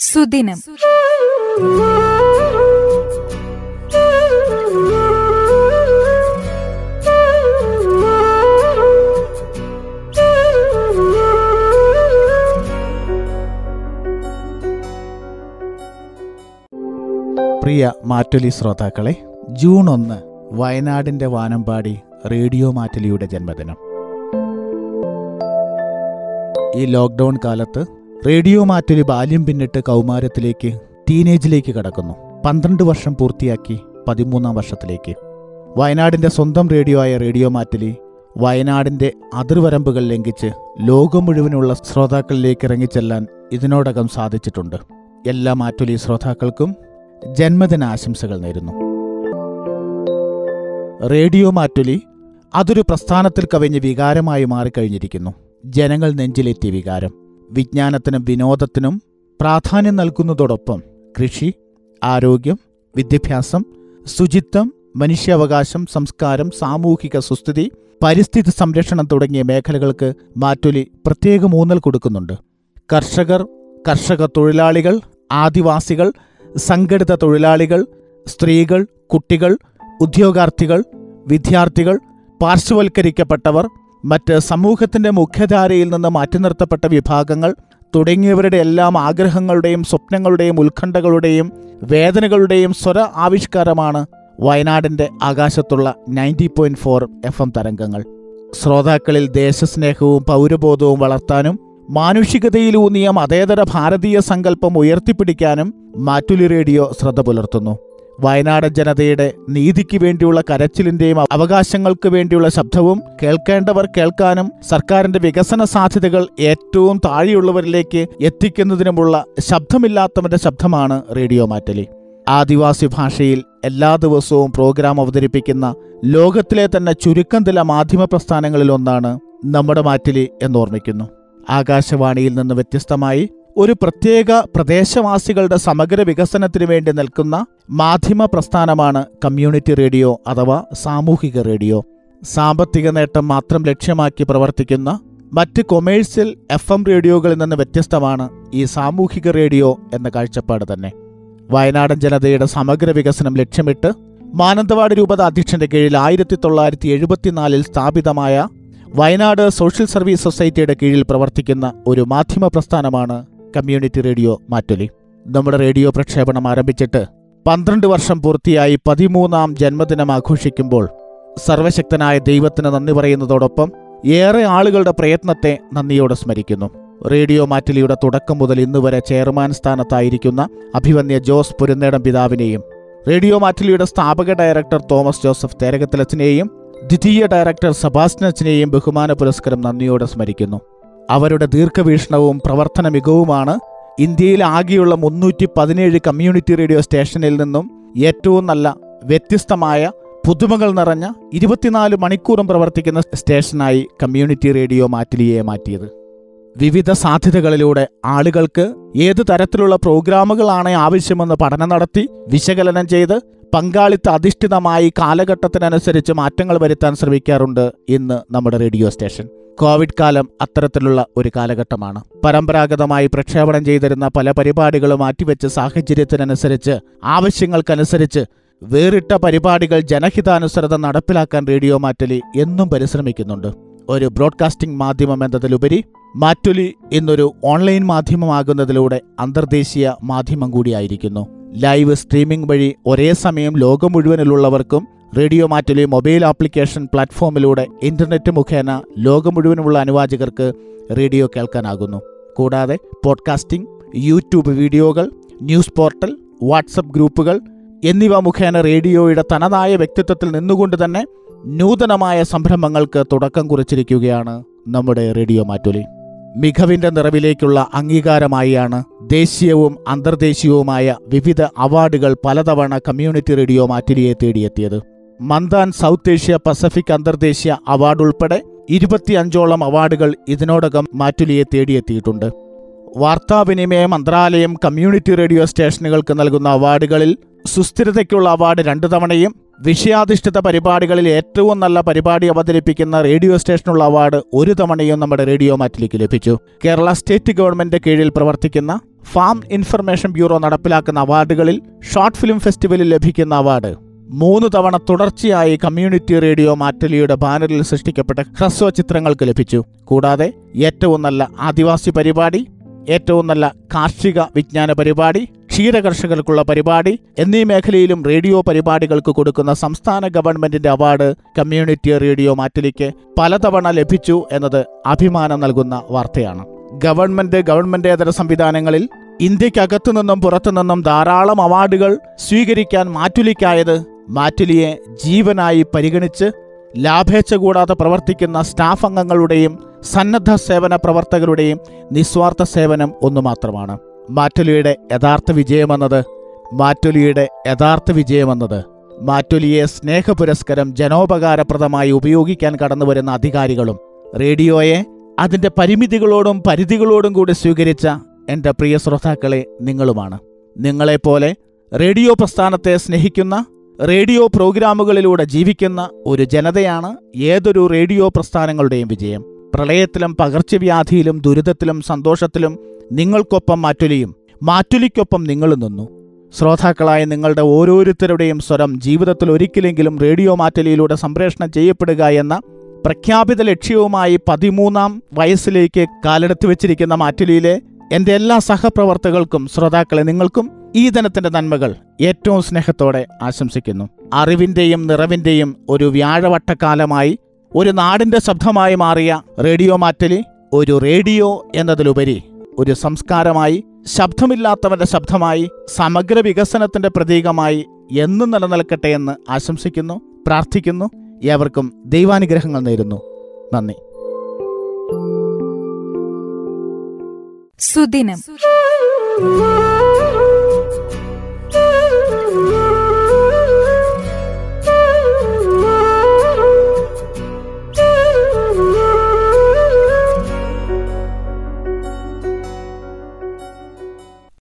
സുദിനം. പ്രിയ മാറ്റൊലി ശ്രോതാക്കളെ ജൂൺ ഒന്ന് വയനാടിന്റെ വാനമ്പാടി റേഡിയോ മാറ്റലിയുടെ ജന്മദിനം. ഈ ലോക്ക്ഡൗൺ കാലത്ത് റേഡിയോ മാറ്റൊരു ബാല്യം പിന്നിട്ട് കൗമാരത്തിലേക്ക് ടീനേജിലേക്ക് കടക്കുന്നു. പന്ത്രണ്ട് വർഷം പൂർത്തിയാക്കി പതിമൂന്നാം വർഷത്തിലേക്ക്. വയനാടിന്റെ സ്വന്തം റേഡിയോ ആയ റേഡിയോ മാറ്റലി വയനാടിന്റെ അതിർവരമ്പുകൾ ലംഘിച്ച് ലോകം മുഴുവനുള്ള ശ്രോതാക്കളിലേക്ക് ഇറങ്ങിച്ചെല്ലാൻ ഇതിനോടകം സാധിച്ചിട്ടുണ്ട്. എല്ലാ മാറ്റൊലി ശ്രോതാക്കൾക്കും ജന്മദിന ആശംസകൾ നേരുന്നു. റേഡിയോ മാറ്റൊലി അതൊരു പ്രസ്ഥാനത്തിൽ കവിഞ്ഞ് വികാരമായി മാറിക്കഴിഞ്ഞിരിക്കുന്നു. ജനങ്ങൾ നെഞ്ചിലെത്തിയ വികാരം. വിജ്ഞാനത്തിനും വിനോദത്തിനും പ്രാധാന്യം നൽകുന്നതോടൊപ്പം കൃഷി ആരോഗ്യം വിദ്യാഭ്യാസം ശുചിത്വം മനുഷ്യാവകാശം സംസ്കാരം സാമൂഹിക സുസ്ഥിതി പരിസ്ഥിതി സംരക്ഷണം തുടങ്ങിയ മേഖലകൾക്ക് മാറ്റൊലി പ്രത്യേക ഊന്നൽ കൊടുക്കുന്നുണ്ട്. കർഷകർ കർഷക തൊഴിലാളികൾ ആദിവാസികൾ സംഘടിത തൊഴിലാളികൾ സ്ത്രീകൾ കുട്ടികൾ ഉദ്യോഗാർത്ഥികൾ വിദ്യാർത്ഥികൾ പാർശ്വവൽക്കരിക്കപ്പെട്ടവർ മറ്റ് സമൂഹത്തിന്റെ മുഖ്യധാരയിൽ നിന്ന് മാറ്റി നിർത്തപ്പെട്ട വിഭാഗങ്ങൾ തുടങ്ങിയവരുടെ എല്ലാം ആഗ്രഹങ്ങളുടെയും സ്വപ്നങ്ങളുടെയും ഉത്കണ്ഠകളുടെയും വേദനകളുടെയും സ്വര ആവിഷ്കാരമാണ് വയനാടിന്റെ ആകാശത്തുള്ള ninety point four F M തരംഗങ്ങൾ. ശ്രോതാക്കളിൽ ദേശസ്നേഹവും പൗരബോധവും വളർത്താനും മാനുഷികതയിലൂന്നിയ മതേതര ഭാരതീയ സങ്കല്പം ഉയർത്തിപ്പിടിക്കാനും മാറ്റുലി റേഡിയോ ശ്രദ്ധ പുലർത്തുന്നു. വയനാട് ജനതയുടെ നീതിക്ക് വേണ്ടിയുള്ള കരച്ചിലിന്റെയും അവകാശങ്ങൾക്ക് വേണ്ടിയുള്ള ശബ്ദവും കേൾക്കേണ്ടവർ കേൾക്കാനും സർക്കാരിന്റെ വികസന സാധ്യതകൾ ഏറ്റവും താഴെയുള്ളവരിലേക്ക് എത്തിക്കുന്നതിനുമുള്ള ശബ്ദമില്ലാത്തവന്റെ ശബ്ദമാണ് റേഡിയോ മാറ്റലി. ആദിവാസി ഭാഷയിൽ എല്ലാ ദിവസവും പ്രോഗ്രാം അവതരിപ്പിക്കുന്ന ലോകത്തിലെ തന്നെ ചുരുക്കം ചില മാധ്യമ പ്രസ്ഥാനങ്ങളിലൊന്നാണ് നമ്മുടെ മാറ്റലി എന്നോർമ്മിക്കുന്നു. ആകാശവാണിയിൽ നിന്ന് വ്യത്യസ്തമായി ഒരു പ്രത്യേക പ്രദേശവാസികളുടെ സമഗ്ര വികസനത്തിനു വേണ്ടി നിൽക്കുന്ന മാധ്യമ പ്രസ്ഥാനമാണ് കമ്മ്യൂണിറ്റി റേഡിയോ അഥവാ സാമൂഹിക റേഡിയോ. സാമ്പത്തിക നേട്ടം മാത്രം ലക്ഷ്യമാക്കി പ്രവർത്തിക്കുന്ന മറ്റ് കൊമേഴ്സ്യൽ എഫ് എം റേഡിയോകളിൽ നിന്ന് വ്യത്യസ്തമാണ് ഈ സാമൂഹിക റേഡിയോ എന്ന കാഴ്ചപ്പാട് തന്നെ. വയനാടൻ ജനതയുടെ സമഗ്ര വികസനം ലക്ഷ്യമിട്ട് മാനന്തവാടി രൂപത അധ്യക്ഷന്റെ കീഴിൽ ആയിരത്തി തൊള്ളായിരത്തി എഴുപത്തിനാലിൽ സ്ഥാപിതമായ വയനാട് സോഷ്യൽ സർവീസ് സൊസൈറ്റിയുടെ കീഴിൽ പ്രവർത്തിക്കുന്ന ഒരു മാധ്യമ പ്രസ്ഥാനമാണ് കമ്മ്യൂണിറ്റി റേഡിയോ മാറ്റൊലി. നമ്മുടെ റേഡിയോ പ്രക്ഷേപണം ആരംഭിച്ചിട്ട് പന്ത്രണ്ട് വർഷം പൂർത്തിയായി പതിമൂന്നാം ജന്മദിനം ആഘോഷിക്കുമ്പോൾ സർവശക്തനായ ദൈവത്തിന് നന്ദി പറയുന്നതോടൊപ്പം ഏറെ ആളുകളുടെ പ്രയത്നത്തെ നന്ദിയോടെ സ്മരിക്കുന്നു. റേഡിയോ മാറ്റലിയുടെ തുടക്കം മുതൽ ഇന്നുവരെ ചെയർമാൻ സ്ഥാനത്തായിരിക്കുന്ന അഭിവന്യ ജോസ് പുരുന്നേടം പിതാവിനെയും റേഡിയോ മാറ്റലിയുടെ സ്ഥാപക ഡയറക്ടർ തോമസ് ജോസഫ് തേരകത്തിലച്ചനെയും ദ്വിതീയ ഡയറക്ടർ സബാസ്റ്റിനച്ചനെയും ബഹുമാന പുരസ്കാരം നന്ദിയോടെ സ്മരിക്കുന്നു. അവരുടെ ദീർഘവീക്ഷണവും പ്രവർത്തന മികവുമാണ് ഇന്ത്യയിൽ ആകെയുള്ള മുന്നൂറ്റി പതിനേഴ് കമ്മ്യൂണിറ്റി റേഡിയോ സ്റ്റേഷനിൽ നിന്നും ഏറ്റവും നല്ല വ്യത്യസ്തമായ പുതുമകൾ നിറഞ്ഞ ഇരുപത്തിനാല് മണിക്കൂറും പ്രവർത്തിക്കുന്ന സ്റ്റേഷനായി കമ്മ്യൂണിറ്റി റേഡിയോ മാറ്റിലിയെ മാറ്റിയത്. വിവിധ സാധ്യതകളിലൂടെ ആളുകൾക്ക് ഏത് തരത്തിലുള്ള പ്രോഗ്രാമുകളാണ് ആവശ്യമെന്ന് പഠനം നടത്തി വിശകലനം ചെയ്ത് പങ്കാളിത്ത അധിഷ്ഠിതമായി കാലഘട്ടത്തിനനുസരിച്ച് മാറ്റങ്ങൾ വരുത്താൻ ശ്രമിക്കാറുണ്ട് ഇന്ന് നമ്മുടെ റേഡിയോ സ്റ്റേഷൻ. കോവിഡ് കാലം അത്തരത്തിലുള്ള ഒരു കാലഘട്ടമാണ്. പരമ്പരാഗതമായി പ്രക്ഷേപണം ചെയ്തിരുന്ന പല പരിപാടികളും മാറ്റിവെച്ച സാഹചര്യത്തിനനുസരിച്ച് ആവശ്യങ്ങൾക്കനുസരിച്ച് വേറിട്ട പരിപാടികൾ ജനഹിതാനുസൃത നടപ്പിലാക്കാൻ റേഡിയോ മാറ്റലി എന്നും പരിശ്രമിക്കുന്നുണ്ട്. ഒരു ബ്രോഡ്കാസ്റ്റിംഗ് മാധ്യമം എന്നതിലുപരി മാറ്റൊലി എന്നൊരു ഓൺലൈൻ മാധ്യമമാകുന്നതിലൂടെ അന്തർദേശീയ മാധ്യമം കൂടിയായിരിക്കുന്നു. ലൈവ് സ്ട്രീമിംഗ് വഴി ഒരേ സമയം ലോകം മുഴുവനിലുള്ളവർക്കും റേഡിയോ മാറ്റലി മൊബൈൽ ആപ്ലിക്കേഷൻ പ്ലാറ്റ്ഫോമിലൂടെ ഇന്റർനെറ്റ് മുഖേന ലോകം മുഴുവനുമുള്ള അനുവാചകർക്ക് റേഡിയോ കേൾക്കാനാകുന്നു. കൂടാതെ പോഡ്കാസ്റ്റിംഗ് യൂട്യൂബ് വീഡിയോകൾ ന്യൂസ് പോർട്ടൽ വാട്സപ്പ് ഗ്രൂപ്പുകൾ എന്നിവ മുഖേന റേഡിയോയുടെ തനതായ വ്യക്തിത്വത്തിൽ നിന്നുകൊണ്ട് തന്നെ നൂതനമായ സംരംഭങ്ങൾക്ക് തുടക്കം കുറിച്ചിരിക്കുകയാണ് നമ്മുടെ റേഡിയോ മാറ്റൊലി. മികവിന്റെ നിറവിലേക്കുള്ള അംഗീകാരമായാണ് ദേശീയവും അന്തർദേശീയവുമായ വിവിധ അവാർഡുകൾ പലതവണ കമ്മ്യൂണിറ്റി റേഡിയോ മാറ്റുലിയെ തേടിയെത്തിയത്. മന്ദാൻ സൗത്ത് ഏഷ്യ പസഫിക് അന്തർദേശീയ അവാർഡ് ഉൾപ്പെടെ ഇരുപത്തിയഞ്ചോളം അവാർഡുകൾ ഇതിനോടകം മാറ്റുലിയെ തേടിയെത്തിയിട്ടുണ്ട്. വാർത്താവിനിമയ മന്ത്രാലയം കമ്മ്യൂണിറ്റി റേഡിയോ സ്റ്റേഷനുകൾക്ക് നൽകുന്ന അവാർഡുകളിൽ സുസ്ഥിരതയ്ക്കുള്ള അവാർഡ് രണ്ടു തവണയും വിഷയാധിഷ്ഠിത പരിപാടികളിൽ ഏറ്റവും നല്ല പരിപാടി അവതരിപ്പിക്കുന്ന റേഡിയോ സ്റ്റേഷനുള്ള അവാർഡ് ഒരു തവണയും നമ്മുടെ റേഡിയോ മാറ്റിലേക്ക് ലഭിച്ചു. കേരള സ്റ്റേറ്റ് ഗവൺമെന്റ് കീഴിൽ പ്രവർത്തിക്കുന്ന ഫാം ഇൻഫർമേഷൻ ബ്യൂറോ നടപ്പിലാക്കുന്ന അവാർഡുകളിൽ ഷോർട്ട് ഫിലിം ഫെസ്റ്റിവലിൽ ലഭിക്കുന്ന അവാർഡ് മൂന്ന് തവണ തുടർച്ചയായി കമ്മ്യൂണിറ്റി റേഡിയോ മാറ്റലിയുടെ ബാനറിൽ സൃഷ്ടിക്കപ്പെട്ട ഹ്രസ്വ ചിത്രങ്ങൾക്ക് ലഭിച്ചു. കൂടാതെ ഏറ്റവും നല്ല ആദിവാസി പരിപാടി ഏറ്റവും നല്ല കാർഷിക വിജ്ഞാന പരിപാടി ക്ഷീരകർഷകർക്കുള്ള പരിപാടി എന്നീ മേഖലയിലും റേഡിയോ പരിപാടികൾക്ക് കൊടുക്കുന്ന സംസ്ഥാന ഗവൺമെന്റിന്റെ അവാർഡ് കമ്മ്യൂണിറ്റി റേഡിയോ മാറ്റലിക്ക് പലതവണ ലഭിച്ചു എന്നത് അഭിമാനം നൽകുന്ന വാർത്തയാണ്. ഗവൺമെന്റ് ഗവൺമെന്റേതര സംവിധാനങ്ങളിൽ ഇന്ത്യക്കകത്തു നിന്നും പുറത്തുനിന്നും ധാരാളം അവാർഡുകൾ സ്വീകരിക്കാൻ മാറ്റുലിക്കായത് മാറ്റുലിയെ ജീവനായി പരിഗണിച്ച് ലാഭേച്ഛ കൂടാതെ പ്രവർത്തിക്കുന്ന സ്റ്റാഫ് അംഗങ്ങളുടെയും സന്നദ്ധ സേവന പ്രവർത്തകരുടെയും നിസ്വാർത്ഥ സേവനം ഒന്നു മാത്രമാണ്. മാറ്റുലിയുടെ യഥാർത്ഥ വിജയമെന്നത് മാറ്റുലിയുടെ യഥാർത്ഥ വിജയമെന്നത് മാറ്റുലിയെ സ്നേഹപുരസ്കരം ജനോപകാരപ്രദമായി ഉപയോഗിക്കാൻ കടന്നുവരുന്ന അധികാരികളും റേഡിയോയെ അതിന്റെ പരിമിതികളോടും പരിധികളോടും കൂടി സ്വീകരിച്ച എന്റെ പ്രിയ ശ്രോതാക്കളെ നിങ്ങളുമാണ്. നിങ്ങളെപ്പോലെ റേഡിയോ പ്രസ്ഥാനത്തെ സ്നേഹിക്കുന്ന റേഡിയോ പ്രോഗ്രാമുകളിലൂടെ ജീവിക്കുന്ന ഒരു ജനതയാണ് ഏതൊരു റേഡിയോ പ്രസ്ഥാനങ്ങളുടെയും വിജയം. പ്രളയത്തിലും പകർച്ചവ്യാധിയിലും ദുരിതത്തിലും സന്തോഷത്തിലും നിങ്ങൾക്കൊപ്പം മാറ്റുലിയും മാറ്റുലിക്കൊപ്പം നിങ്ങളും നിന്നു. ശ്രോതാക്കളായ നിങ്ങളുടെ ഓരോരുത്തരുടെയും സ്വരം ജീവിതത്തിൽ ഒരിക്കലെങ്കിലും റേഡിയോ മാറ്റലിയിലൂടെ സംപ്രേഷണം ചെയ്യപ്പെടുക എന്ന പ്രഖ്യാപിത ലക്ഷ്യവുമായി പതിമൂന്നാം വയസ്സിലേക്ക് കാലെടുത്ത് വെച്ചിരിക്കുന്ന മാറ്റുലിയിലെ എന്റെ എല്ലാ സഹപ്രവർത്തകർക്കും ശ്രോതാക്കളെ നിങ്ങൾക്കും ഈ ദിനത്തിന്റെ നന്മകൾ ഏറ്റവും സ്നേഹത്തോടെ ആശംസിക്കുന്നു. അറിവിന്റെയും നിറവിന്റെയും ഒരു വ്യാഴവട്ടക്കാലമായി ഒരു നാടിന്റെ ശബ്ദമായി മാറിയ റേഡിയോ മാറ്റലി ഒരു റേഡിയോ എന്നതിലുപരി ഒരു സംസ്കാരമായി ശബ്ദമില്ലാത്തവന്റെ ശബ്ദമായി സമഗ്ര വികസനത്തിന്റെ പ്രതീകമായി എന്നും നിലനിൽക്കട്ടെ എന്ന് ആശംസിക്കുന്നു പ്രാർത്ഥിക്കുന്നു ഏവർക്കും ദൈവാനുഗ്രഹങ്ങൾ നേരുന്നു. നന്ദി. സുദിനം.